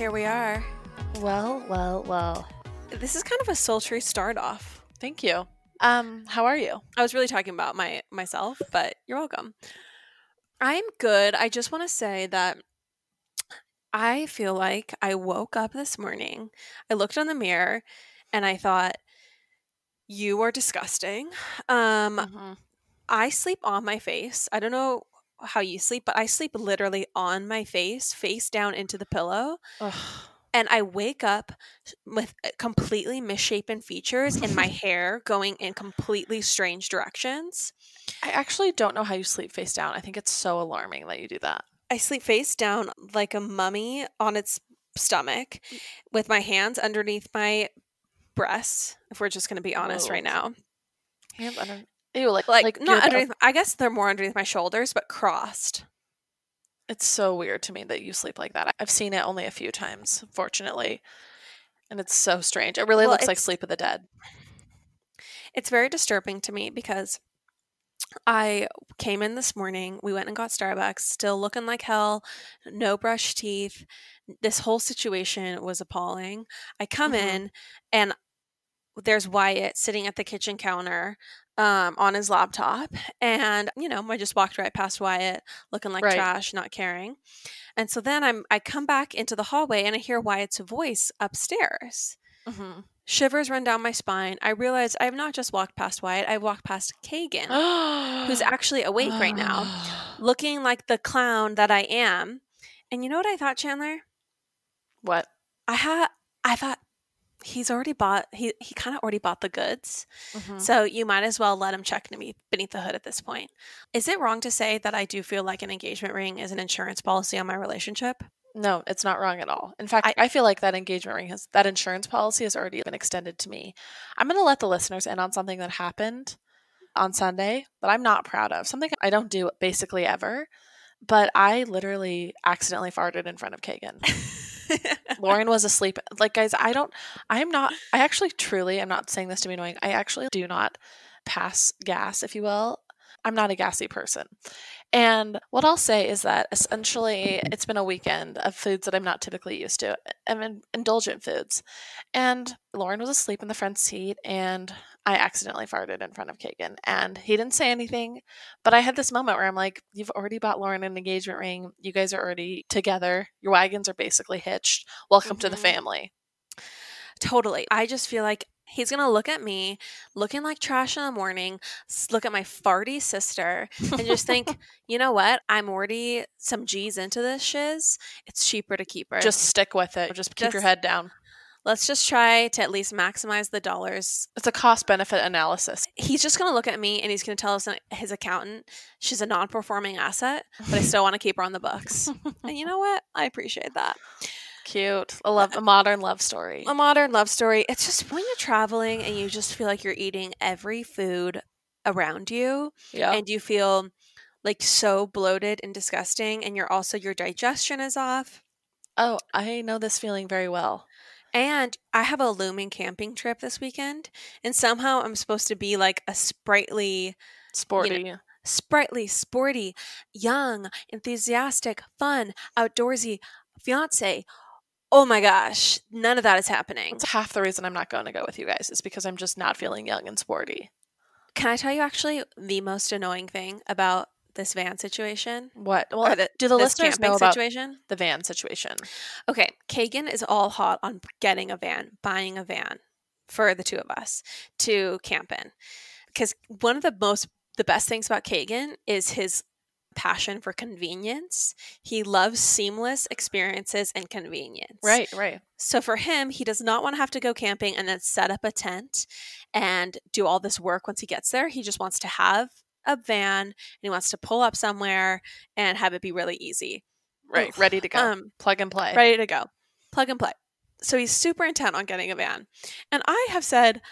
here we are. Well, well, well. This is kind of a sultry start off. Thank you. Um, how are you? I was really talking about my myself, but you're welcome. I'm good. I just want to say that I feel like I woke up this morning. I looked in the mirror and I thought you are disgusting. Um Mhm. I sleep on my face. I don't know how you sleep, but I sleep literally on my face, face down into the pillow. Ugh. and I wake up with uh, completely misshapen features and my hair going in completely strange directions. I actually don't know how you sleep face down. I think it's so alarming that you do that. I sleep face down like a mummy on its stomach with my hands underneath my breasts, if we're just going to be honest right now. Hands under. Ew, like Like, like not underneath, I guess they're more underneath my shoulders, but crossed. It's so weird to me that you sleep like that. I've seen it only a few times, fortunately, and it's so strange. It really Well, looks like Sleep of the Dead. It's very disturbing to me because I came in this morning. We went and got Starbucks, still looking like hell, no brush teeth. This whole situation was appalling. I come Mhm. in and there's Wyatt sitting at the kitchen counter um, on his laptop. And, you know, I just walked right past Wyatt looking like Right. trash, not caring. And so then I'm I come back into the hallway and I hear Wyatt's voice upstairs. Mm-hmm. Shivers run down my spine. I realize I have not just walked past Wyatt, I walked past Kagan, who's actually awake right now, looking like the clown that I am. And you know what I thought, Chandler? what? I had I thought he's already bought he he kind of already bought the goods. Mhm. So you might as well let him check beneath the hood at this point. Is it wrong to say that I do feel like an engagement ring is an insurance policy on my relationship? No, it's not wrong at all. In fact, I, feel like that engagement ring has that insurance policy has already been extended to me. I'm going to let the listeners in on something that happened on Sunday that I'm not proud of. Something I don't do basically ever, but I literally accidentally farted in front of Kagan. Lauren was asleep. Like guys, I don't I'm not I actually truly I'm not saying this to be annoying. I actually do not pass gas, if you will. I'm not a gassy person. And what I'll say is that essentially it's been a weekend of foods that I'm not typically used to. I'm in indulgent foods. And Lauren was asleep in the front seat and I accidentally farted in front of Kagan. And he didn't say anything. But I had this moment where I'm like, You've already bought Lauren an engagement ring. You guys are already together. Your wagons are basically hitched. Welcome to the Mhm. family. Totally. I just feel like he's going to look at me looking like trash in the morning, look at my farty sister, and just think, you know what? I'm already some G's into this shiz. It's cheaper to keep her. Just stick with it. Just keep your head down. let's just try to at least maximize the dollars. It's a cost benefit analysis. He's just going to look at me and he's going to tell us uh, his accountant she's a non performing asset, but I still want to keep her on the books. and you know what? I appreciate that. Cute. A love a modern love story. a modern love story. It's just when you're traveling and you just feel like you're eating every food around you Yeah. and you feel like so bloated and disgusting and you're also your digestion is off. oh, I know this feeling very well. And I have a looming camping trip this weekend and somehow I'm supposed to be like a sprightly Sporty. sprightly, sporty, young, enthusiastic, fun, outdoorsy fiance. Oh my gosh, none of that is happening. It's half the reason I'm not going to go with you guys is because I'm just not feeling young and sporty. Can I tell you actually the most annoying thing about this van situation? What? Well, the- do the listeners know about situation? the van situation? Okay, Kagan is all hot on getting a van, buying a van for the two of us to camp in. Because one of the most, the best things about Kagan is his passion for convenience. He loves seamless experiences and convenience. Right, right. So for him, he does not want to have to go camping and then set up a tent and do all this work once he gets there. He just wants to have a van and he wants to pull up somewhere and have it be really easy. Right. Ready to go. Um, Plug and play. ready to go. Plug and play. So he's super intent on getting a van. And I have said,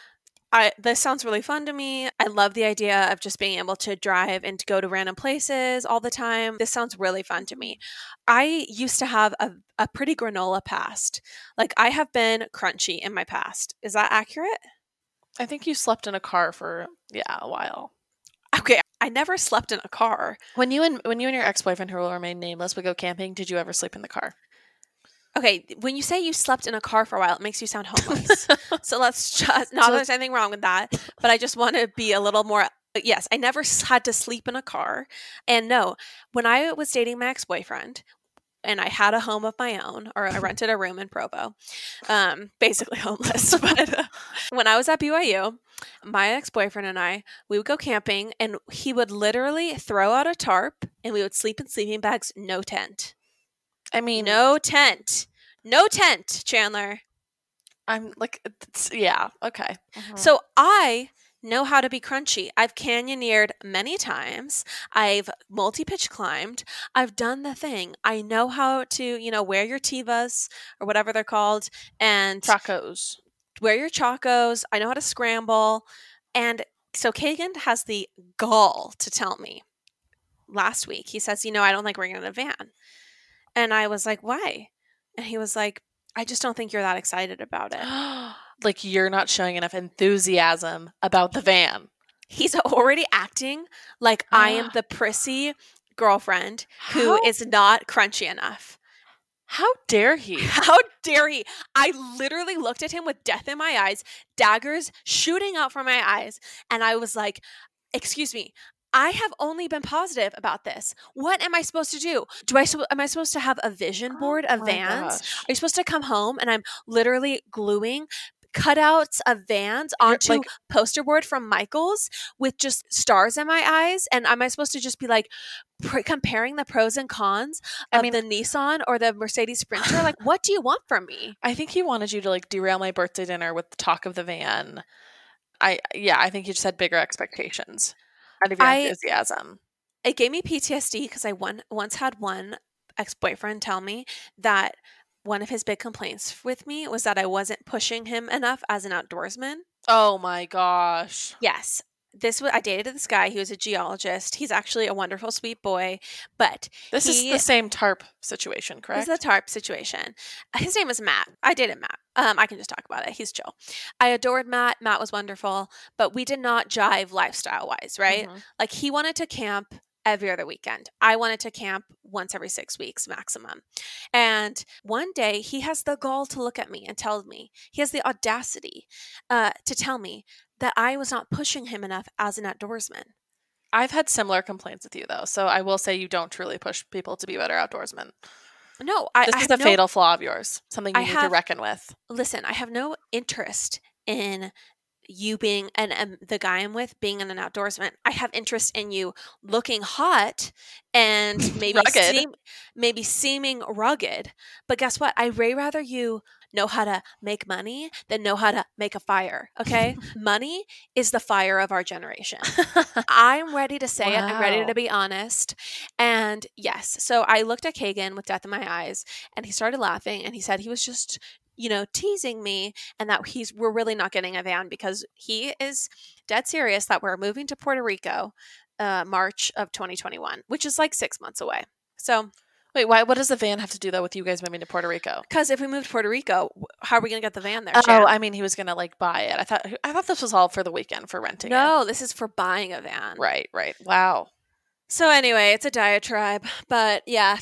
I this sounds really fun to me. I love the idea of just being able to drive and to go to random places all the time. This sounds really fun to me. I used to have a, a pretty granola past. Like I have been crunchy in my past. Is that accurate? I think you slept in a car for yeah, a while. Okay. I never slept in a car. When you and when you and your ex boyfriend, who will remain nameless, would go camping, did you ever sleep in the car? Okay, when you say you slept in a car for a while, it makes you sound homeless. so let's just not so, that there's anything wrong with that, but I just want to be a little more. Yes, I never had to sleep in a car, and no, when I was dating my ex boyfriend, and I had a home of my own, or I rented a room in Provo, um, basically homeless. but uh, when I was at BYU, my ex boyfriend and I, we would go camping, and he would literally throw out a tarp, and we would sleep in sleeping bags, no tent. I mean, no tent. No tent, Chandler. I'm like, yeah, okay. Uh-huh. So I know how to be crunchy. I've canyoneered many times. I've multi pitch climbed. I've done the thing. I know how to, you know, wear your Tevas or whatever they're called and Chacos. Wear your Chacos. I know how to scramble. And so Kagan has the gall to tell me last week. He says, you know, I don't think we're going to van. And I was like, why? And he was like, I just don't think you're that excited about it. like you're not showing enough enthusiasm about the van. He's already acting like I am the prissy girlfriend who How? is not crunchy enough. How dare he? How dare he? I literally looked at him with death in my eyes, daggers shooting out from my eyes, and I was like, Excuse me, I have only been positive about this. What am I supposed to do? Do I am I supposed to have a vision oh board of vans? Gosh. Are you supposed to come home and I'm literally gluing cutouts of vans onto like, poster board from Michaels with just stars in my eyes and am I supposed to just be like pr- comparing the pros and cons of I mean, the Nissan or the Mercedes Sprinter like what do you want from me? I think he wanted you to like derail my birthday dinner with the talk of the van. I yeah, I think you just had bigger expectations out of your I, enthusiasm. It gave me PTSD because I one, once had one ex boyfriend tell me that one of his big complaints with me was that I wasn't pushing him enough as an outdoorsman. Oh my gosh. Yes this was I dated this guy. He was a geologist. He's actually a wonderful, sweet boy. But this he, is the same tarp situation, correct? This is the tarp situation. His name was Matt. I dated Matt. Um, I can just talk about it. He's chill. I adored Matt. Matt was wonderful, but we did not jive lifestyle wise, right? Mm-hmm. Like he wanted to camp every other weekend. I wanted to camp once every six weeks maximum. And one day he has the gall to look at me and tell me, he has the audacity uh, to tell me that I was not pushing him enough as an outdoorsman. I've had similar complaints with you though, so I will say you don't truly push people to be better outdoorsmen. No, I, this I is a no, fatal flaw of yours. Something you I need have, to reckon with. Listen, I have no interest in you being and um, the guy I'm with being an outdoorsman. I have interest in you looking hot and maybe seem, maybe seeming rugged. But guess what? I way rather you know how to make money than know how to make a fire. Okay. money is the fire of our generation. I'm ready to say wow. it. I'm ready to be honest. And yes, so I looked at Kagan with death in my eyes and he started laughing and he said he was just you know, teasing me and that he's we're really not getting a van because he is dead serious that we're moving to Puerto Rico uh, March of 2021, which is like six months away. So Wait, why? What does the van have to do though with you guys moving to Puerto Rico? Because if we move to Puerto Rico, how are we going to get the van there? Oh, I mean, he was going to like buy it. I thought I thought this was all for the weekend for renting. No, it. this is for buying a van. Right, right. Wow. So anyway, it's a diatribe, but yeah,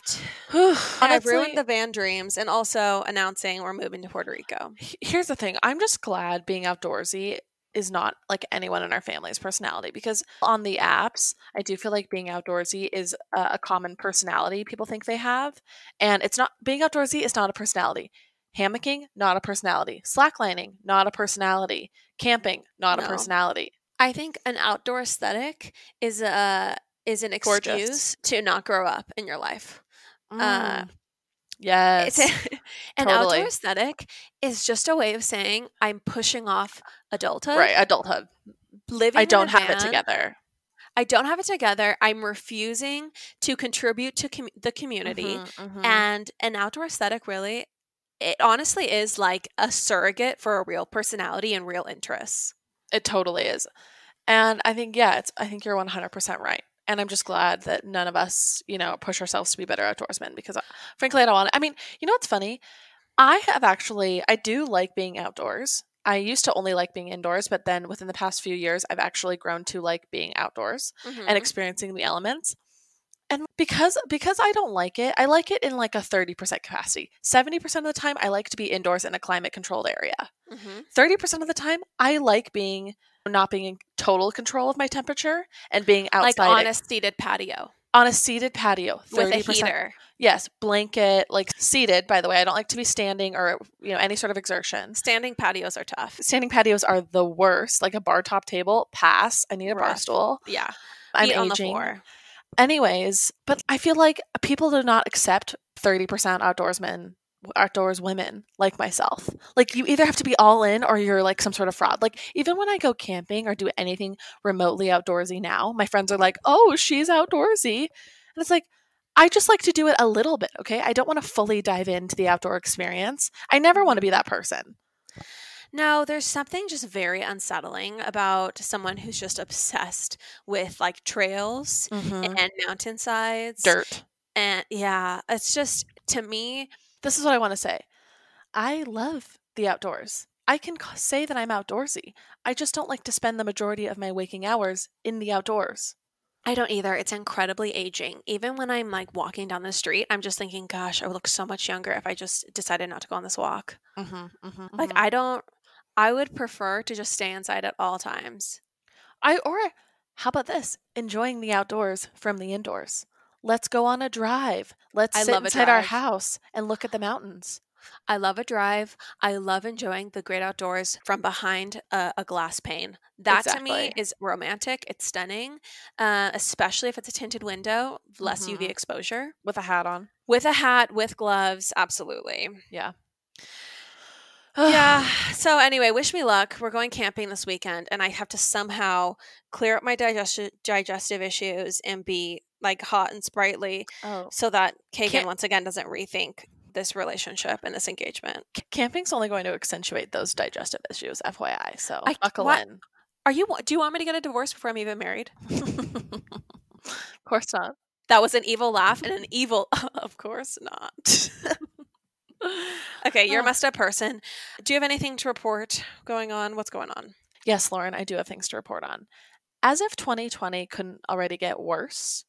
I've ruined the van dreams, and also announcing we're moving to Puerto Rico. Here's the thing: I'm just glad being outdoorsy is not like anyone in our family's personality because on the apps, I do feel like being outdoorsy is a, a common personality people think they have, and it's not. Being outdoorsy is not a personality. Hammocking, not a personality. Slacklining, not a personality. Camping, not no. a personality. I think an outdoor aesthetic is a is an excuse Gorgeous. to not grow up in your life. Mm. Uh, yes. A, an totally. outdoor aesthetic is just a way of saying I'm pushing off adulthood. Right, adulthood. Living I don't have van, it together. I don't have it together. I'm refusing to contribute to com- the community. Mm-hmm, mm-hmm. And an outdoor aesthetic really, it honestly is like a surrogate for a real personality and real interests. It totally is. And I think, yeah, it's, I think you're 100% right and I'm just glad that none of us, you know, push ourselves to be better outdoorsmen because, uh, frankly, I don't want. I mean, you know what's funny? I have actually, I do like being outdoors. I used to only like being indoors, but then within the past few years, I've actually grown to like being outdoors mm-hmm. and experiencing the elements. And because because I don't like it, I like it in like a 30% capacity. 70% of the time I like to be indoors in a climate controlled area. Mm-hmm. 30% of the time I like being not being in total control of my temperature and being outside like on a seated patio. On a seated patio, 30%. with a heater. Yes, blanket, like seated. By the way, I don't like to be standing or you know any sort of exertion. Standing patios are tough. Standing patios are the worst. Like a bar top table, pass. I need a Rough. bar stool. Yeah, I'm Eat aging. Anyways, but I feel like people do not accept 30% outdoorsmen, outdoors women like myself. Like you either have to be all in or you're like some sort of fraud. Like even when I go camping or do anything remotely outdoorsy now, my friends are like, "Oh, she's outdoorsy." And it's like I just like to do it a little bit, okay? I don't want to fully dive into the outdoor experience. I never want to be that person. No, there's something just very unsettling about someone who's just obsessed with like trails mm-hmm. and mountainsides, dirt. And yeah, it's just to me, this is what I want to say. I love the outdoors. I can say that I'm outdoorsy. I just don't like to spend the majority of my waking hours in the outdoors. I don't either. It's incredibly aging. Even when I'm like walking down the street, I'm just thinking, gosh, I would look so much younger if I just decided not to go on this walk. Mm-hmm, mm-hmm, like, mm-hmm. I don't, I would prefer to just stay inside at all times. I or how about this? Enjoying the outdoors from the indoors. Let's go on a drive. Let's I sit inside our house and look at the mountains. I love a drive. I love enjoying the great outdoors from behind a, a glass pane. That exactly. to me is romantic. It's stunning, uh, especially if it's a tinted window, less mm-hmm. UV exposure. With a hat on. With a hat, with gloves, absolutely. Yeah yeah. So anyway, wish me luck. We're going camping this weekend, and I have to somehow clear up my digestive digestive issues and be like hot and sprightly, oh. so that Kagan Camp- once again doesn't rethink this relationship and this engagement. Camping's only going to accentuate those digestive issues, FYI. So I, buckle what, in. Are you? Do you want me to get a divorce before I'm even married? of course not. That was an evil laugh and an evil. of course not. okay, you're a messed up person. Do you have anything to report going on? What's going on? Yes, Lauren, I do have things to report on. As if 2020 couldn't already get worse,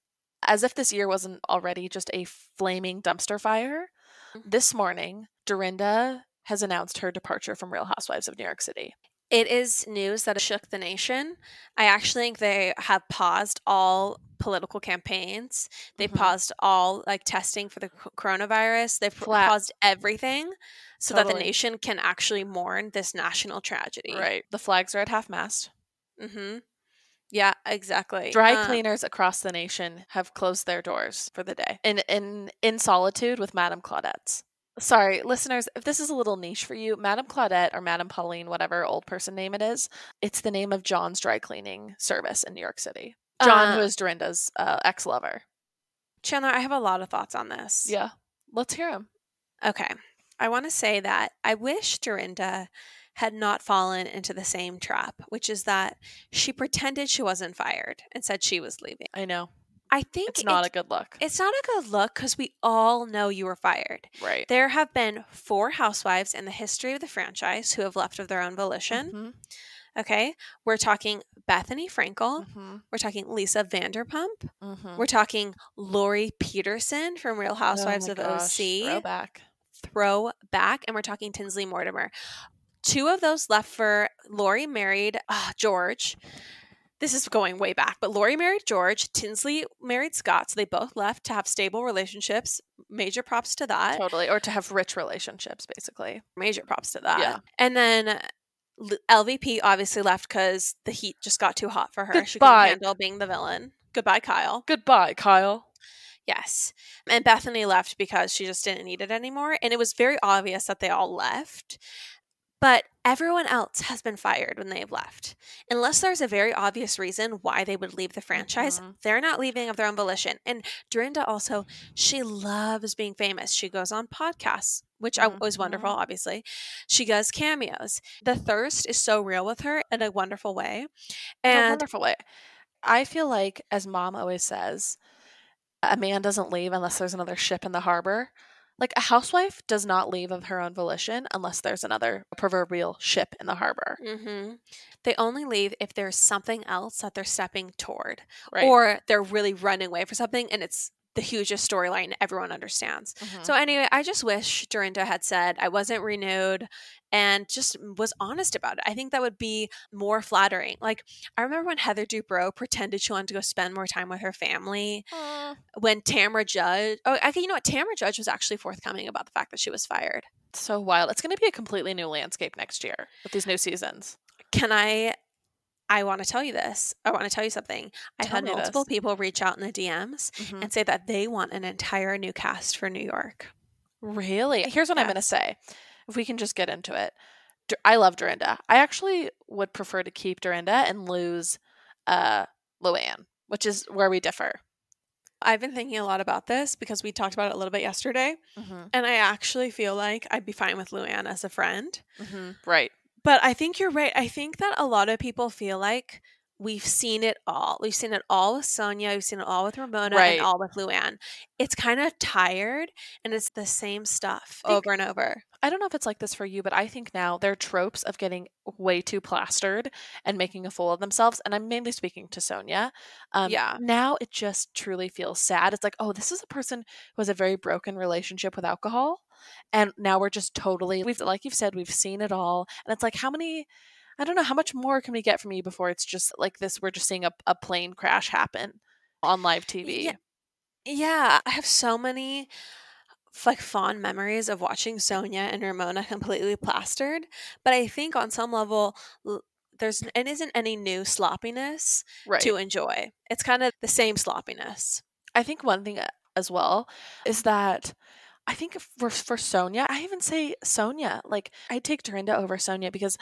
as if this year wasn't already just a flaming dumpster fire, mm-hmm. this morning, Dorinda has announced her departure from Real Housewives of New York City. It is news that shook the nation. I actually think they have paused all political campaigns. They mm-hmm. paused all like testing for the coronavirus. They've Flat. paused everything so totally. that the nation can actually mourn this national tragedy. Right. The flags are at half mast. Mm-hmm. Yeah, exactly. Dry um, cleaners across the nation have closed their doors for the day in in in solitude with Madame Claudette's. Sorry, listeners, if this is a little niche for you, Madame Claudette or Madame Pauline, whatever old person name it is, it's the name of John's dry cleaning service in New York City. John, uh, who is Dorinda's uh, ex lover. Chandler, I have a lot of thoughts on this. Yeah, let's hear them. Okay. I want to say that I wish Dorinda had not fallen into the same trap, which is that she pretended she wasn't fired and said she was leaving. I know. I think it's not it, a good look. It's not a good look because we all know you were fired. Right. There have been four housewives in the history of the franchise who have left of their own volition. Mm-hmm. Okay. We're talking Bethenny Frankel. Mm-hmm. We're talking Lisa Vanderpump. Mm-hmm. We're talking Lauri Peterson from Real Housewives oh of gosh. OC. Throwback. Throwback. And we're talking Tinsley Mortimer. Two of those left for Lauri married uh, George this is going way back, but Lauri married George, Tinsley married Scott, so they both left to have stable relationships. Major props to that. Totally, or to have rich relationships, basically. Major props to that. Yeah. And then LVP obviously left because the heat just got too hot for her. Goodbye. She couldn't handle being the villain. Goodbye, Kyle. Goodbye, Kyle. Yes. And Bethany left because she just didn't need it anymore. And it was very obvious that they all left. But everyone else has been fired when they've left. Unless there's a very obvious reason why they would leave the franchise, mm-hmm. they're not leaving of their own volition. And Dorinda also, she loves being famous. She goes on podcasts, which mm-hmm. was wonderful, obviously. She does cameos. The thirst is so real with her in a wonderful way. And in a wonderful way. I feel like, as mom always says, a man doesn't leave unless there's another ship in the harbor. Like a housewife does not leave of her own volition unless there's another proverbial ship in the harbor. Mm-hmm. They only leave if there's something else that they're stepping toward, Right. or they're really running away for something, and it's the hugest storyline everyone understands. Mhm. So anyway, I just wish Dorinda had said I wasn't renewed and just was honest about it. I think that would be more flattering. Like I remember when Heather Dubrow pretended she wanted to go spend more time with her family. Aw. When Tamra Judge, oh, okay, you know what? Tamra Judge was actually forthcoming about the fact that she was fired. so wild. It's going to be a completely new landscape next year with these new seasons. Can I? I want to tell you this. I want to tell you something. I've had multiple this. people reach out in the DMs Mhm. and say that they want an entire new cast for New York. Really? Here's what I'm going to say. If we can just get into it. I love Dorinda. I actually would prefer to keep Dorinda and lose uh Luann, which is where we differ. I've been thinking a lot about this because we talked about it a little bit yesterday. Mm-hmm. And I actually feel like I'd be fine with Luann as a friend. Mm-hmm. Right. But I think you're right. I think that a lot of people feel like we've seen it all. We've seen it all with Sonja, we've seen it all with Ramona, Right. and all with Luann. It's kind of tired and it's the same stuff think- over and over. I don't know if it's like this for you, but I think now they're tropes of getting way too plastered and making a fool of themselves. And I'm mainly speaking to Sonja. Um, Yeah. Now it just truly feels sad. It's like, oh, this is a person who has a very broken relationship with alcohol. And now we're just totally, we've, like you've said, we've seen it all. And it's like, how many, I don't know, how much more can we get from you before it's just like this? We're just seeing a, a plane crash happen on live TV. Yeah. Yeah, I have so many like fond memories of watching Sonja and Ramona completely plastered, but I think on some level there's and isn't any new sloppiness Right. to enjoy. It's kind of the same sloppiness. I think one thing uh, as well is that I think for for Sonja, I even say Sonja. Like I take Dorinda over Sonja because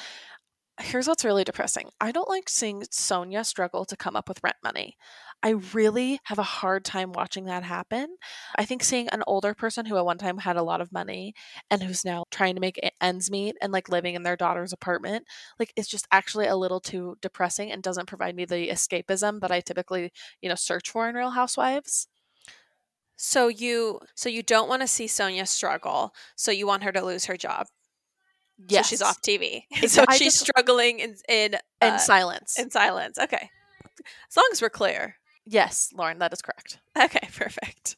here's what's really depressing. I don't like seeing Sonja struggle to come up with rent money. I really have a hard time watching that happen. I think seeing an older person who at one time had a lot of money and who's now trying to make ends meet and like living in their daughter's apartment, like it's just actually a little too depressing and doesn't provide me the escapism that I typically, you know, search for in Real Housewives. So you so you don't want to see Sonja struggle, so you want her to lose her job. Yes. So she's off TV. So she's just- struggling in in in uh, silence. in silence. Okay. As long as we're clear. yes, Lauren, that is correct. Okay, perfect.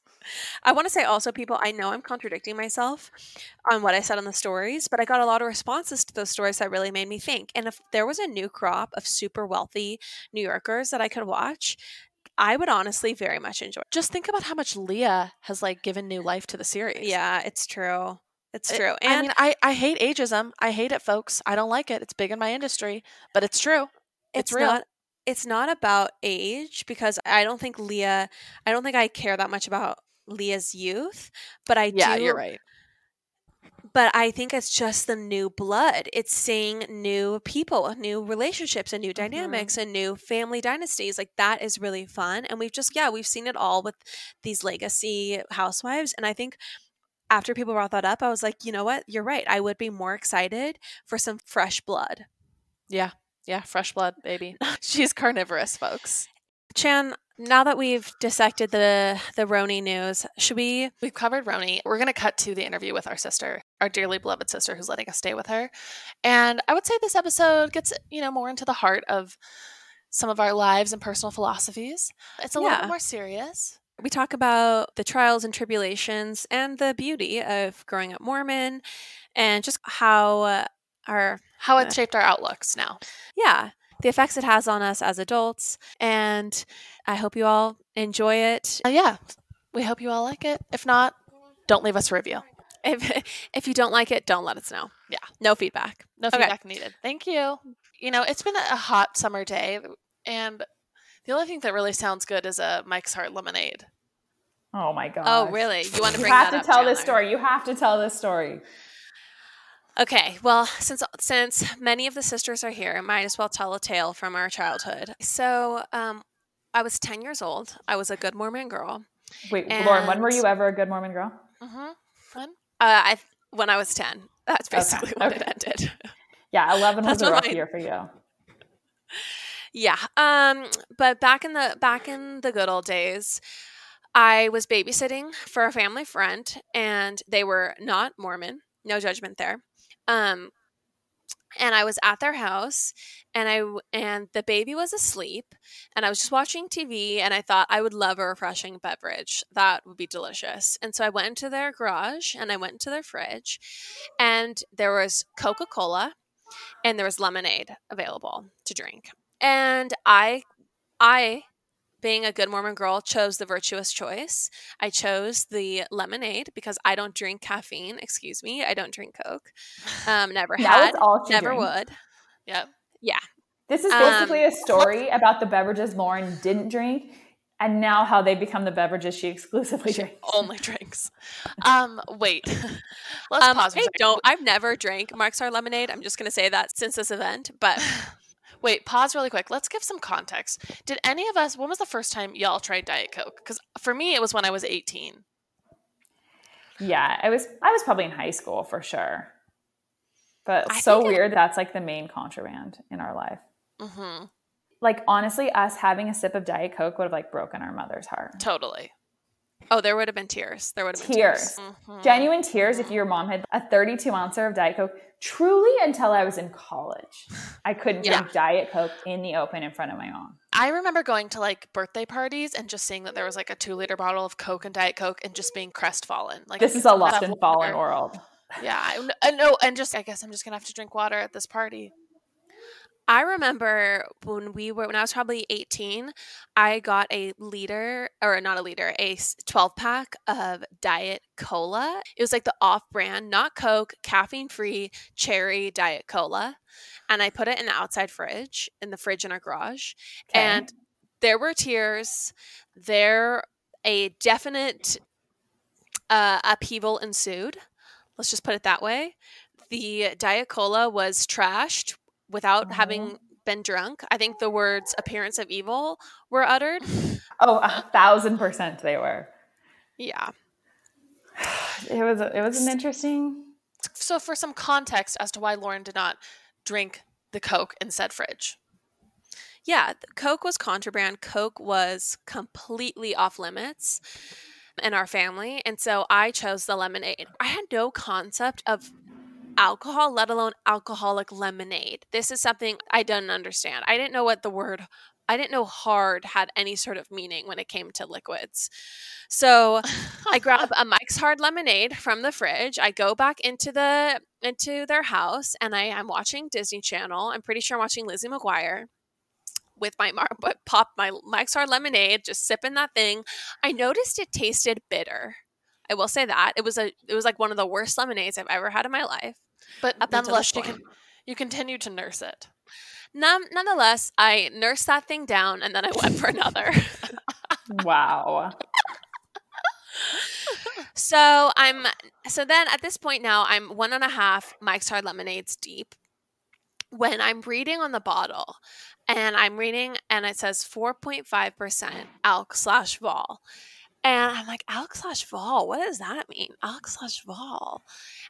I want to say also, people, I know I'm contradicting myself on what I said on the stories, but I got a lot of responses to those stories that really made me think. And if there was a new crop of super wealthy New Yorkers that I could watch, I would honestly very much enjoy. Just think about how much Leah has like given new life to the series. Yeah, it's true. It's It- true. I mean, I, I hate ageism. I hate it, folks. I don't like it. It's big in my industry, but it's true. it's it's real. not it's not about age because I don't think Leah I don't think I care that much about Leah's youth, but I Yeah, do you're right. But I think it's just the new blood. It's seeing new people, new relationships, and new Mm-hmm. dynamics, and new family dynasties. Like that is really fun. And we've just, yeah, we've seen it all with these legacy housewives. And I think after people brought that up, I was like, you know what? You're right. I would be more excited for some fresh blood. Yeah. Yeah. Fresh blood, baby. She's carnivorous, folks. Chan, now that we've dissected the the RHONY news, should we? We've covered RHONY. We're going to cut to the interview with our sister, our dearly beloved sister who's letting us stay with her. And I would say this episode gets, you know, more into the heart of some of our lives and personal philosophies. It's a little Yeah. bit more serious. We talk about the trials and tribulations and the beauty of growing up Mormon, and just how uh, our How Uh, it's shaped our outlooks now. yeah, the effects it has on us as adults. And I hope you all enjoy it. Uh, yeah. We hope you all like it. If not, don't leave us a review. If if you don't like it, don't let us know. Yeah. No feedback. No Okay. feedback needed. Thank you. You know, it's been a hot summer day, and the only thing that really sounds good is a Mike's Hard lemonade. Oh my god. Oh, really? You want to bring? You have that to up, tell this story. You have to tell this story. Okay, well, since since many of the sisters are here, I might as well tell a tale from our childhood. So, um, I was ten years old. I was a good Mormon girl. Wait, Lauren, when were you ever a good Mormon girl? Mm-hmm. Fun. Uh, I when I was ten. That's Okay, basically when it okay. ended. Yeah, 11 was a rough year for you. Yeah. Um, but back in the back in the good old days, I was babysitting for a family friend, and they were not Mormon. No judgment there. Um, and I was at their house and I and the baby was asleep and I was just watching TV and I thought I would love a refreshing beverage. That would be delicious. And so I went into their garage and I went into their fridge and there was Coca-Cola and there was lemonade available to drink. And I I being a good Mormon girl, chose the virtuous choice. I chose the lemonade because I don't drink caffeine. Excuse me, I don't drink Coke. Um, never had, never would. Yep. Yeah. This is basically um, a story about the beverages Lauren didn't drink and now how they become the beverages she exclusively drinks. Only drinks. Um, wait. Let's um, pause. I don't. I've never drank Mark's Hard Lemonade. I'm just going to say that since this event, but Wait, pause really quick. Let's give some context. Did any of us, when was the first time y'all tried Diet Coke? Because for me, it was when I was 18. Yeah, I was I was probably in high school for sure. But so weird it, that's like the main contraband in our life. Mm-hmm. Like honestly, us having a sip of Diet Coke would have like broken our mother's heart. Totally. Oh, there would have been tears. There would have been tears. tears. Mm-hmm. Genuine tears if your mom had a 32 ouncer of Diet Coke. Truly, until I was in college, I couldn't yeah. drink Diet Coke in the open in front of my mom. I remember going to like birthday parties and just seeing that there was like a two liter bottle of Coke and Diet Coke and just being crestfallen. Like this is a lost and fallen world. Yeah, I know, and just I guess I'm just gonna have to drink water at this party. I remember when we were when I was probably 18, I got a liter or not a liter, a 12 pack of diet cola. It was like the off-brand, not Coke, caffeine-free cherry diet cola. And I put it in the outside fridge, in the fridge in our garage. Okay. And there were tears. There a definite uh, upheaval ensued. Let's just put it that way. The Diet Cola was trashed without oh. having been drunk. I think the words appearance of evil were uttered. Oh, a thousand percent they were. Yeah. It was it was an interesting So for some context as to why Lauren did not drink the Coke in said fridge. Yeah, Coke was contraband. Coke was completely off limits in our family. And so I chose the lemonade. I had no concept of alcohol, let alone alcoholic lemonade. This is something I didn't understand. I didn't know what the word I didn't know hard had any sort of meaning when it came to liquids. So I grab a Mike's Hard Lemonade from the fridge. I go back into the into their house and I am watching Disney Channel. I'm pretty sure I'm watching Lizzie McGuire with my mar- pop my Mike's Hard Lemonade, just sipping that thing. I noticed it tasted bitter. I will say that. It was a it was like one of the worst lemonades I've ever had in my life. But nonetheless, you can you continue to nurse it. None, nonetheless, I nursed that thing down and then I went for another. wow. so I'm so then at this point now I'm one and a half Mike's Hard Lemonades deep. When I'm reading on the bottle, and I'm reading and it says 4.5% alk slash vol. And I'm like, alk slash vol, what does that mean? Alk slash vol.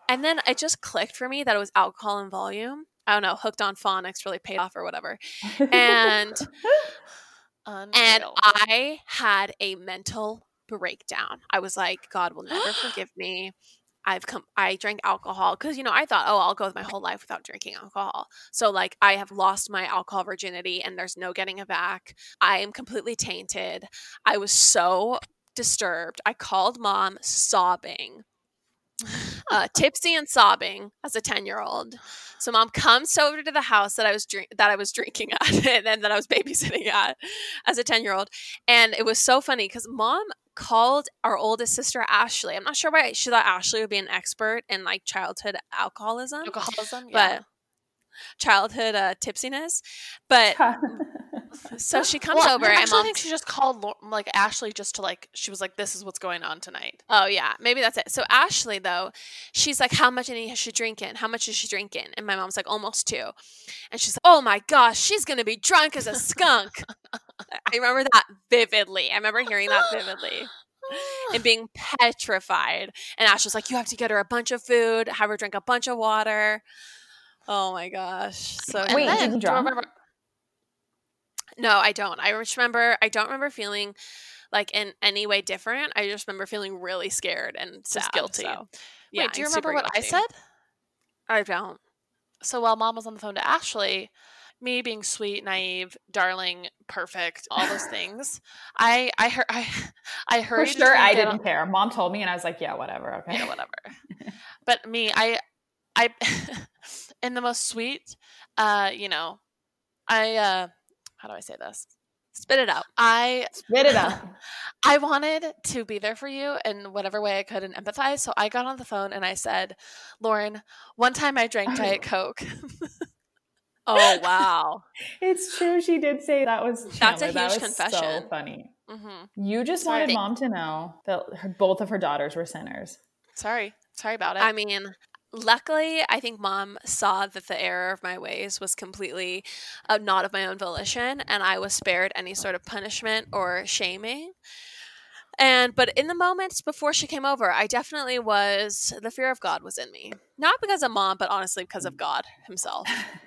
And then it just clicked for me that it was alcohol and volume. I don't know, hooked on phonics really paid off or whatever. And and I had a mental breakdown. I was like, God will never forgive me. I've come I drank alcohol because you know I thought oh I'll go with my whole life without drinking alcohol so like I have lost my alcohol virginity and there's no getting it back I am completely tainted I was so disturbed I called mom sobbing uh, tipsy and sobbing as a 10 year old. So mom comes over to the house that I was drink- that I was drinking at and that I was babysitting at as a 10 year old. And it was so funny because mom called our oldest sister Ashley. I'm not sure why she thought Ashley would be an expert in like childhood alcoholism. Alcoholism, yeah. But childhood uh, tipsiness. But so she comes well, over I and I think she just called like Ashley just to like she was like this is what's going on tonight. Oh yeah, maybe that's it. So Ashley though, she's like how much is she drinking? How much is she drinking? And my mom's like almost 2. And she's like, "Oh my gosh, she's going to be drunk as a skunk." I remember that vividly. I remember hearing that vividly. and being petrified. And Ashley's like, You have to get her a bunch of food, have her drink a bunch of water. Oh my gosh. So wait, then, did you Remember, no, I don't. I just remember I don't remember feeling like in any way different. I just remember feeling really scared and sad, just guilty. So, yeah, Wait, do you remember what guilty. I said? I don't. So while mom was on the phone to Ashley, me being sweet, naive, darling, perfect, all those things. I I heard I I heard for sure I didn't on, care. Mom told me, and I was like, yeah, whatever, okay, yeah, whatever. but me, I I in the most sweet, uh, you know, I uh, how do I say this? Spit it out. I spit it out. I wanted to be there for you in whatever way I could and empathize. So I got on the phone and I said, Lauren, one time I drank Diet Coke. oh wow. It's true. She did say that was Chandler. That's a huge that confession. So funny. Mm-hmm. You just Sorry. wanted mom to know that her, both of her daughters were sinners. Sorry. Sorry about it. I mean, luckily, I think mom saw that the error of my ways was completely uh, not of my own volition, and I was spared any sort of punishment or shaming. And but in the moments before she came over, I definitely was the fear of God was in me. Not because of mom, but honestly because of God himself.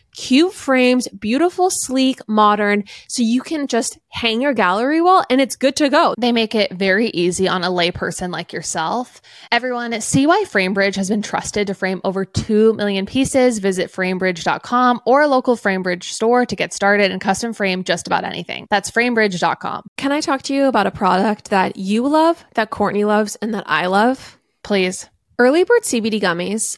cute frames, beautiful, sleek, modern, so you can just hang your gallery wall and it's good to go. They make it very easy on a layperson like yourself. Everyone, see why FrameBridge has been trusted to frame over 2 million pieces. Visit framebridge.com or a local FrameBridge store to get started and custom frame just about anything. That's framebridge.com. Can I talk to you about a product that you love, that Courtney loves, and that I love? Please. Early Bird CBD gummies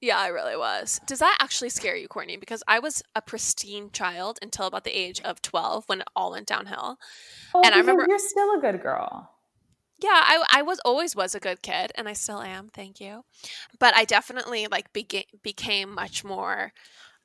Yeah, I really was. Does that actually scare you, Courtney? Because I was a pristine child until about the age of 12 when it all went downhill. Oh, and I remember you're still a good girl. Yeah, I, I was always was a good kid and I still am, thank you. But I definitely like beca- became much more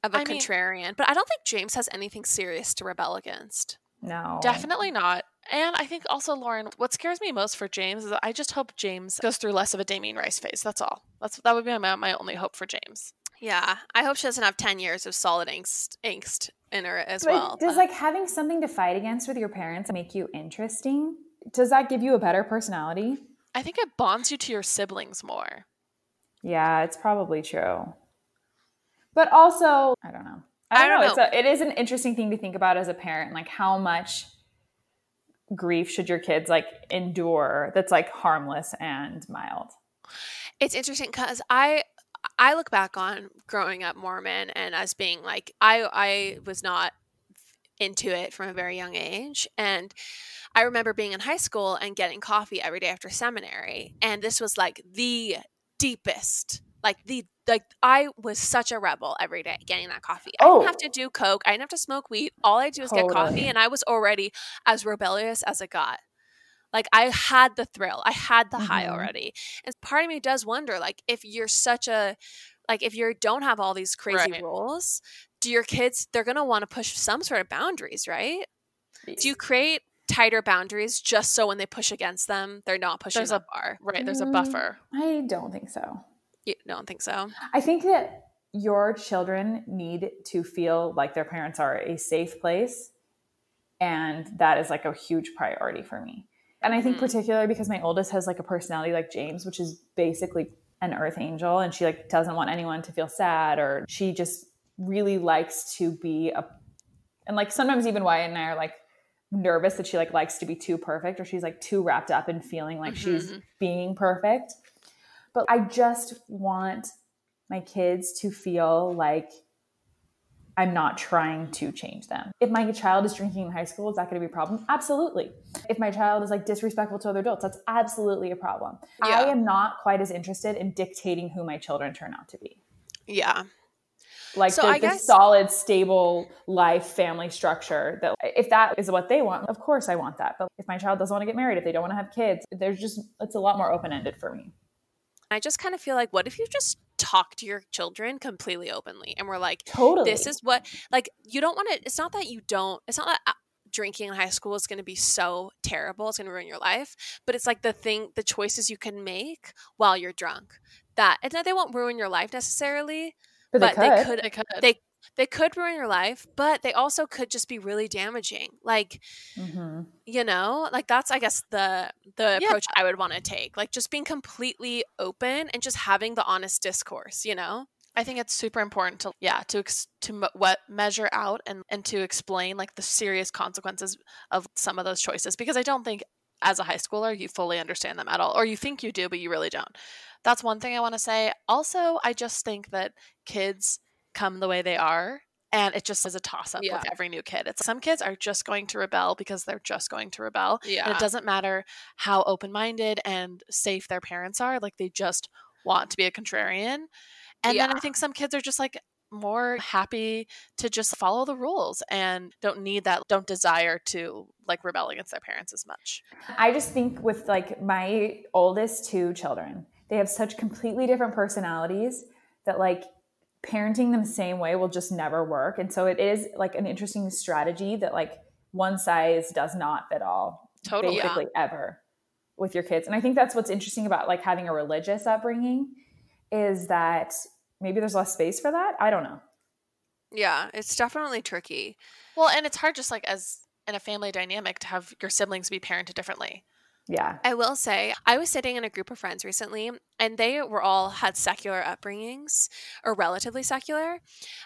of a I contrarian. Mean, but I don't think James has anything serious to rebel against. No. Definitely not. And I think also, Lauren, what scares me most for James is I just hope James goes through less of a Damien Rice phase. That's all. That's that would be my, my only hope for James. Yeah, I hope she doesn't have ten years of solid angst, angst in her as but well. Does but. like having something to fight against with your parents make you interesting? Does that give you a better personality? I think it bonds you to your siblings more. Yeah, it's probably true. But also, I don't know. I don't, I don't know. know. It's a, it is an interesting thing to think about as a parent, like how much grief should your kids like endure that's like harmless and mild? It's interesting because I I look back on growing up Mormon and as being like I I was not into it from a very young age and I remember being in high school and getting coffee every day after seminary and this was like the deepest like the like I was such a rebel every day getting that coffee. Oh. I didn't have oh. to do coke. I didn't have to smoke weed. All I do is totally. get coffee, and I was already as rebellious as it got. Like I had the thrill, I had the mm-hmm. high already, and part of me does wonder, like if you're such a, like if you don't have all these crazy right. rules, do your kids? They're gonna want to push some sort of boundaries, right? Do you create tighter boundaries just so when they push against them, they're not pushing there's a bar? Right, there's a buffer. Mm, I don't think so. You don't think so? I think that your children need to feel like their parents are a safe place. And that is like a huge priority for me. And I think, mm-hmm. particularly because my oldest has like a personality like James, which is basically an earth angel, and she like doesn't want anyone to feel sad, or she just really likes to be a, and like sometimes even Wyatt and I are like, nervous that she like likes to be too perfect or she's like too wrapped up in feeling like mm-hmm. she's being perfect. But I just want my kids to feel like I'm not trying to change them. If my child is drinking in high school, is that going to be a problem? Absolutely. If my child is like disrespectful to other adults, that's absolutely a problem. Yeah. I am not quite as interested in dictating who my children turn out to be. Yeah like so the, guess, the, solid stable life family structure that if that is what they want of course i want that but if my child doesn't want to get married if they don't want to have kids there's just it's a lot more open-ended for me i just kind of feel like what if you just talk to your children completely openly and we're like totally this is what like you don't want to it's not that you don't it's not that uh, drinking in high school is going to be so terrible it's going to ruin your life but it's like the thing the choices you can make while you're drunk that and they won't ruin your life necessarily but, they, could. they could they they could ruin your life but they also could just be really damaging like mm-hmm. you know like that's i guess the the yeah. approach i would want to take like just being completely open and just having the honest discourse you know I think it's super important to yeah to to what measure out and and to explain like the serious consequences of some of those choices because I don't think as a high schooler you fully understand them at all or you think you do but you really don't. That's one thing I want to say. Also, I just think that kids come the way they are and it just is a toss up yeah. with every new kid. It's some kids are just going to rebel because they're just going to rebel. Yeah. And it doesn't matter how open minded and safe their parents are, like they just want to be a contrarian. And yeah. then I think some kids are just like more happy to just follow the rules and don't need that, don't desire to like rebel against their parents as much. I just think with like my oldest two children, they have such completely different personalities that like parenting them the same way will just never work. And so it is like an interesting strategy that like one size does not fit all. Totally. Basically yeah. ever with your kids. And I think that's what's interesting about like having a religious upbringing is that maybe there's less space for that. I don't know. Yeah, it's definitely tricky. Well, and it's hard just like as in a family dynamic to have your siblings be parented differently. Yeah. I will say, I was sitting in a group of friends recently, and they were all had secular upbringings or relatively secular.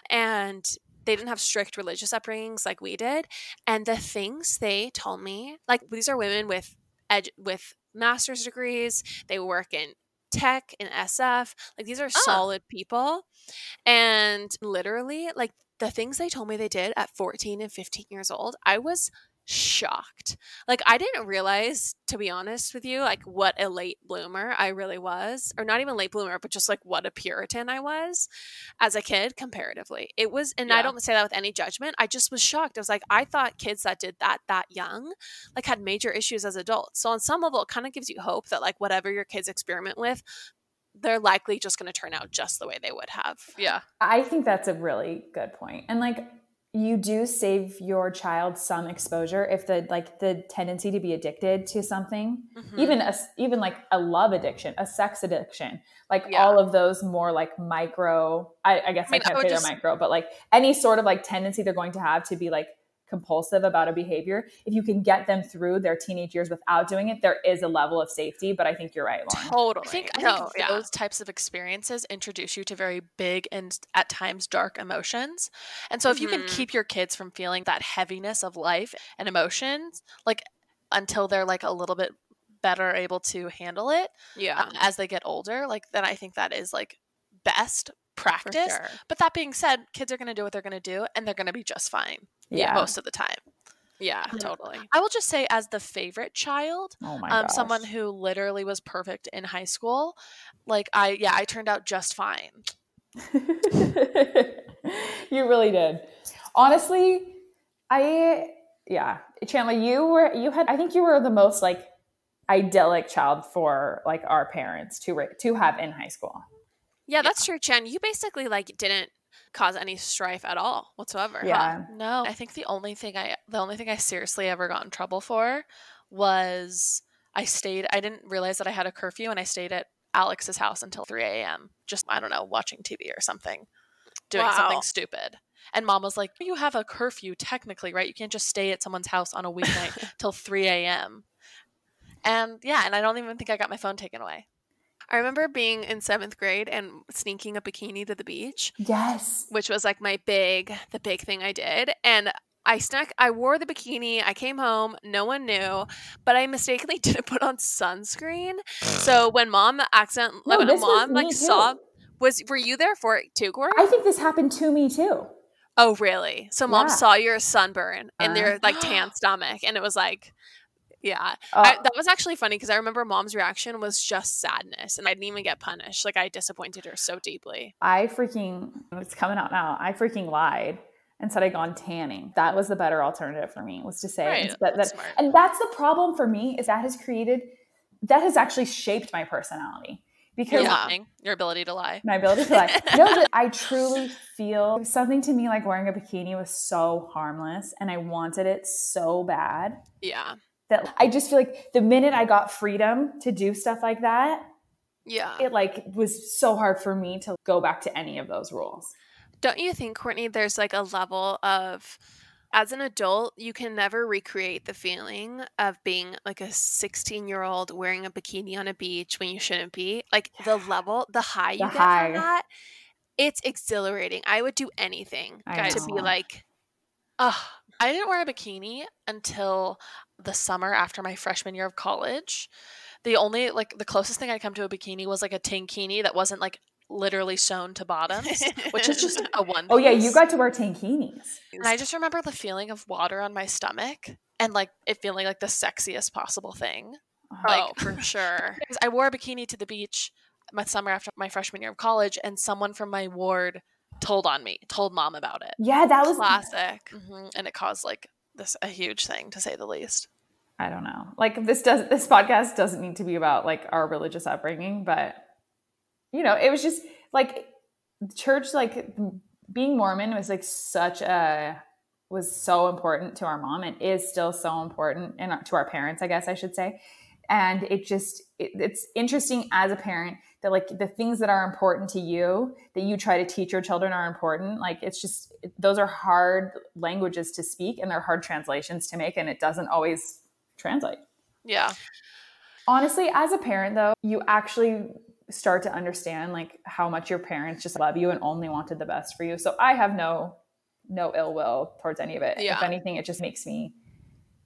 And they didn't have strict religious upbringings like we did. And the things they told me, like these are women with ed- with master's degrees, they work in tech and SF. Like these are oh. solid people. And literally, like the things they told me they did at 14 and 15 years old, I was shocked. Like I didn't realize to be honest with you like what a late bloomer I really was or not even late bloomer but just like what a puritan I was as a kid comparatively. It was and yeah. I don't say that with any judgment. I just was shocked. I was like I thought kids that did that that young like had major issues as adults. So on some level it kind of gives you hope that like whatever your kids experiment with they're likely just going to turn out just the way they would have. Yeah. I think that's a really good point. And like you do save your child some exposure if the like the tendency to be addicted to something mm-hmm. even a, even like a love addiction a sex addiction like yeah. all of those more like micro i, I guess i, mean, I can't I say just, they're micro but like any sort of like tendency they're going to have to be like compulsive about a behavior, if you can get them through their teenage years without doing it, there is a level of safety. But I think you're right, Lauren. Totally. I think, I no, think yeah. those types of experiences introduce you to very big and at times dark emotions. And so if mm-hmm. you can mm-hmm. keep your kids from feeling that heaviness of life and emotions, like until they're like a little bit better able to handle it yeah um, as they get older like then i think that is like best practice sure. but that being said kids are going to do what they're going to do and they're going to be just fine yeah. most of the time. Yeah, totally. I will just say, as the favorite child, oh my um, someone who literally was perfect in high school, like I, yeah, I turned out just fine. you really did. Honestly, I, yeah, Chandler, you were, you had, I think you were the most like idyllic child for like our parents to to have in high school. Yeah, that's true, Chen. You basically like didn't cause any strife at all whatsoever. Yeah. Huh? No, I think the only thing I the only thing I seriously ever got in trouble for was I stayed I didn't realize that I had a curfew and I stayed at Alex's house until 3 a.m. Just I don't know, watching TV or something. doing wow. something stupid. And mom was like, You have a curfew technically, right? You can't just stay at someone's house on a weeknight till 3 a.m. And yeah, and I don't even think I got my phone taken away. I remember being in seventh grade and sneaking a bikini to the beach. Yes. Which was like my big, the big thing I did. And I snuck, I wore the bikini. I came home, no one knew, but I mistakenly didn't put on sunscreen. So when mom accidentally, no, like, when mom like saw, was were you there for it too, Corey? I think this happened to me too. Oh, really? So mom yeah. saw your sunburn in uh, their like tan stomach, and it was like, yeah, uh, I, that was actually funny because I remember mom's reaction was just sadness, and I didn't even get punished. Like I disappointed her so deeply. I freaking it's coming out now. I freaking lied and said I'd gone tanning. That was the better alternative for me was to say right, that, that and that's the problem for me is that has created that has actually shaped my personality because You're lying, your ability to lie, my ability to lie. no, I truly feel something to me like wearing a bikini was so harmless, and I wanted it so bad. Yeah, that I just feel like the minute I got freedom to do stuff like that, yeah, it like was so hard for me to go back to any of those rules. Don't you think, Courtney, there's like a level of as an adult, you can never recreate the feeling of being like a 16 year old wearing a bikini on a beach when you shouldn't be. Like the level, the high you the get high. from that, it's exhilarating. I would do anything to be like, oh, I didn't wear a bikini until the summer after my freshman year of college. The only like the closest thing I come to a bikini was like a tankini that wasn't like literally sewn to bottoms, which is just a one. Oh yeah, you got to wear tankinis. And I just remember the feeling of water on my stomach and like it feeling like the sexiest possible thing. Like oh, for sure. I wore a bikini to the beach my summer after my freshman year of college, and someone from my ward told on me, told mom about it. Yeah, that was classic, mm-hmm. and it caused like this a huge thing to say the least. I don't know. Like this does this podcast doesn't need to be about like our religious upbringing, but you know, it was just like church, like being Mormon was like such a was so important to our mom and is still so important and to our parents, I guess I should say. And it just it, it's interesting as a parent that like the things that are important to you that you try to teach your children are important. Like it's just those are hard languages to speak and they're hard translations to make and it doesn't always translate. Yeah. Honestly, as a parent though, you actually start to understand like how much your parents just love you and only wanted the best for you. So I have no no ill will towards any of it. Yeah. If anything, it just makes me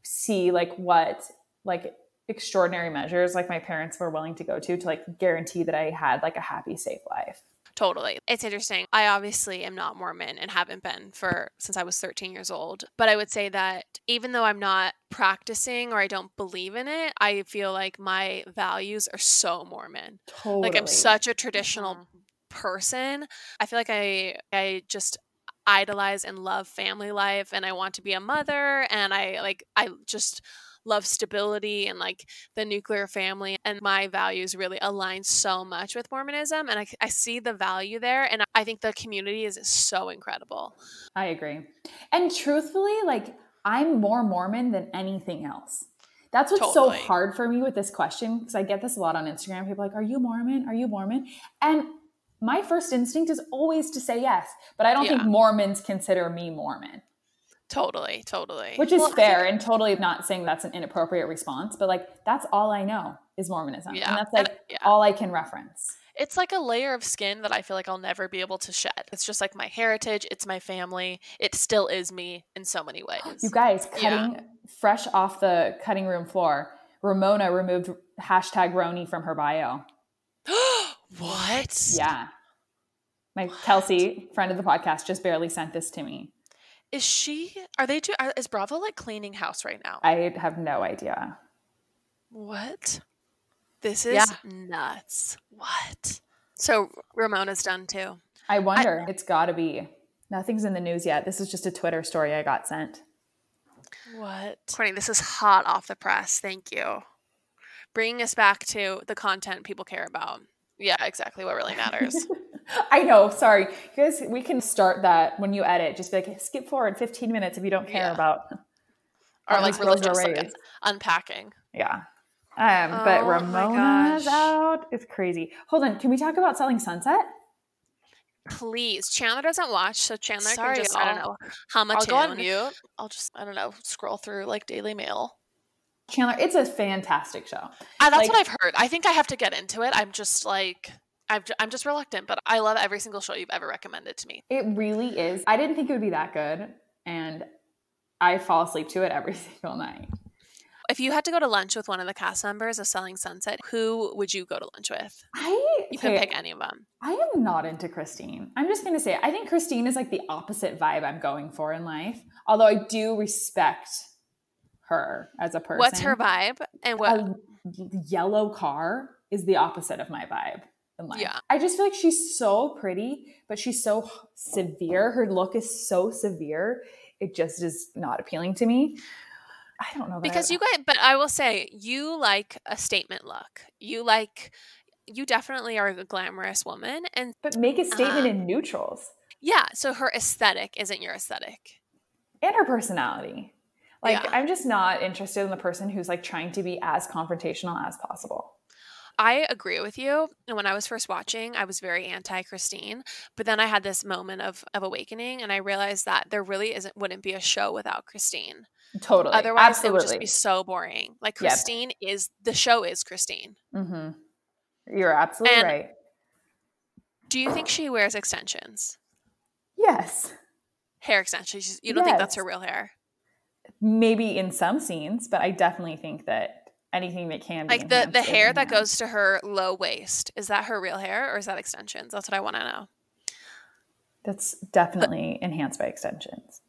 see like what like extraordinary measures like my parents were willing to go to to like guarantee that I had like a happy, safe life. Totally. It's interesting. I obviously am not Mormon and haven't been for since I was 13 years old. But I would say that even though I'm not practicing or I don't believe in it, I feel like my values are so Mormon. Totally. Like I'm such a traditional mm-hmm. person. I feel like I I just idolize and love family life and I want to be a mother and I like I just love stability and like the nuclear family. And my values really align so much with Mormonism. And I, I see the value there. And I think the community is so incredible. I agree. And truthfully, like, I'm more Mormon than anything else. That's what's totally. so hard for me with this question because I get this a lot on Instagram. People like, "Are you Mormon? Are you Mormon?" And my first instinct is always to say yes, but I don't yeah. think Mormons consider me Mormon. Totally, totally. Which is well, fair and totally not saying that's an inappropriate response, but like that's all I know is Mormonism. Yeah. And that's like and, yeah. all I can reference. It's like a layer of skin that I feel like I'll never be able to shed. It's just like my heritage, it's my family. It still is me in so many ways. You guys, cutting yeah. fresh off the cutting room floor, Ramona removed hashtag RHONY from her bio. what? Yeah. My Kelsey, friend of the podcast, just barely sent this to me. Is she? Are they? Do, uh, is Bravo like cleaning house right now? I have no idea. What? This is yeah. nuts. What? So Ramona's done too. I wonder. I, it's got to be. Nothing's in the news yet. This is just a Twitter story I got sent. What? Courtney, this is hot off the press. Thank you. Bringing us back to the content people care about. Yeah, exactly what really matters. I know. Sorry, guys. We can start that when you edit. Just be like, skip forward 15 minutes if you don't care yeah. about. Or like religious like unpacking. Yeah. Um, oh, but Ramona's out. It's crazy. Hold on. Can we talk about selling Sunset? Please, Chandler doesn't watch, so Chandler Sorry, can just I don't know how much. I'll go on mute. I'll just I don't know scroll through like Daily Mail. Chandler, it's a fantastic show. Uh, that's like, what I've heard. I think I have to get into it. I'm just like i am just reluctant, but I love every single show you've ever recommended to me. It really is. I didn't think it would be that good, and I fall asleep to it every single night. If you had to go to lunch with one of the cast members of Selling Sunset, who would you go to lunch with? I you can pick any of them. I am not into Christine. I'm just gonna say I think Christine is like the opposite vibe I'm going for in life. Although I do respect her as a person. What's her vibe? And what a yellow car is the opposite of my vibe in life. Yeah. I just feel like she's so pretty, but she's so severe. Her look is so severe. It just is not appealing to me. I don't know. Because you guys, but I will say, you like a statement look. You like, you definitely are a glamorous woman. and But make a statement um, in neutrals. Yeah. So her aesthetic isn't your aesthetic. And her personality. Like, yeah. I'm just not interested in the person who's like trying to be as confrontational as possible. I agree with you. And when I was first watching, I was very anti Christine, but then I had this moment of of awakening, and I realized that there really isn't wouldn't be a show without Christine. Totally. Otherwise, Absolutely. it would just be so boring. Like Christine yep. is the show is Christine. Mm-hmm. You're absolutely and right. Do you think she wears extensions? Yes. Hair extensions. You don't yes. think that's her real hair? Maybe in some scenes, but I definitely think that anything that can be like the the hair that goes to her low waist is that her real hair or is that extensions? That's what i want to know. That's definitely but, enhanced by extensions.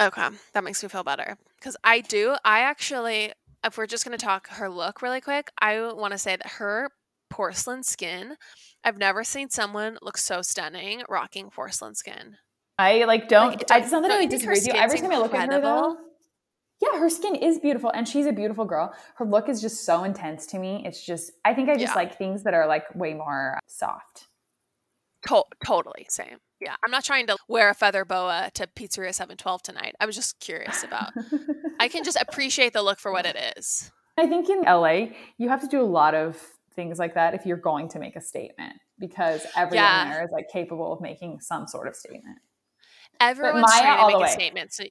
Okay that makes me feel better. Because i do i actually if we're just going to talk her look really quick i want to say that her porcelain skin i've never seen someone look so stunning rocking porcelain skin. I like don't, like, don't i something i disagree with you. every time i look at her though yeah, her skin is beautiful and she's a beautiful girl. Her look is just so intense to me. It's just, I think I just yeah. like things that are like way more soft. To- totally, same. Yeah, I'm not trying to wear a feather boa to Pizzeria 712 tonight. I was just curious about. I can just appreciate the look for what it is. I think in LA, you have to do a lot of things like that if you're going to make a statement because everyone yeah. there is like capable of making some sort of statement. Everyone's Maya, trying to make a statement. So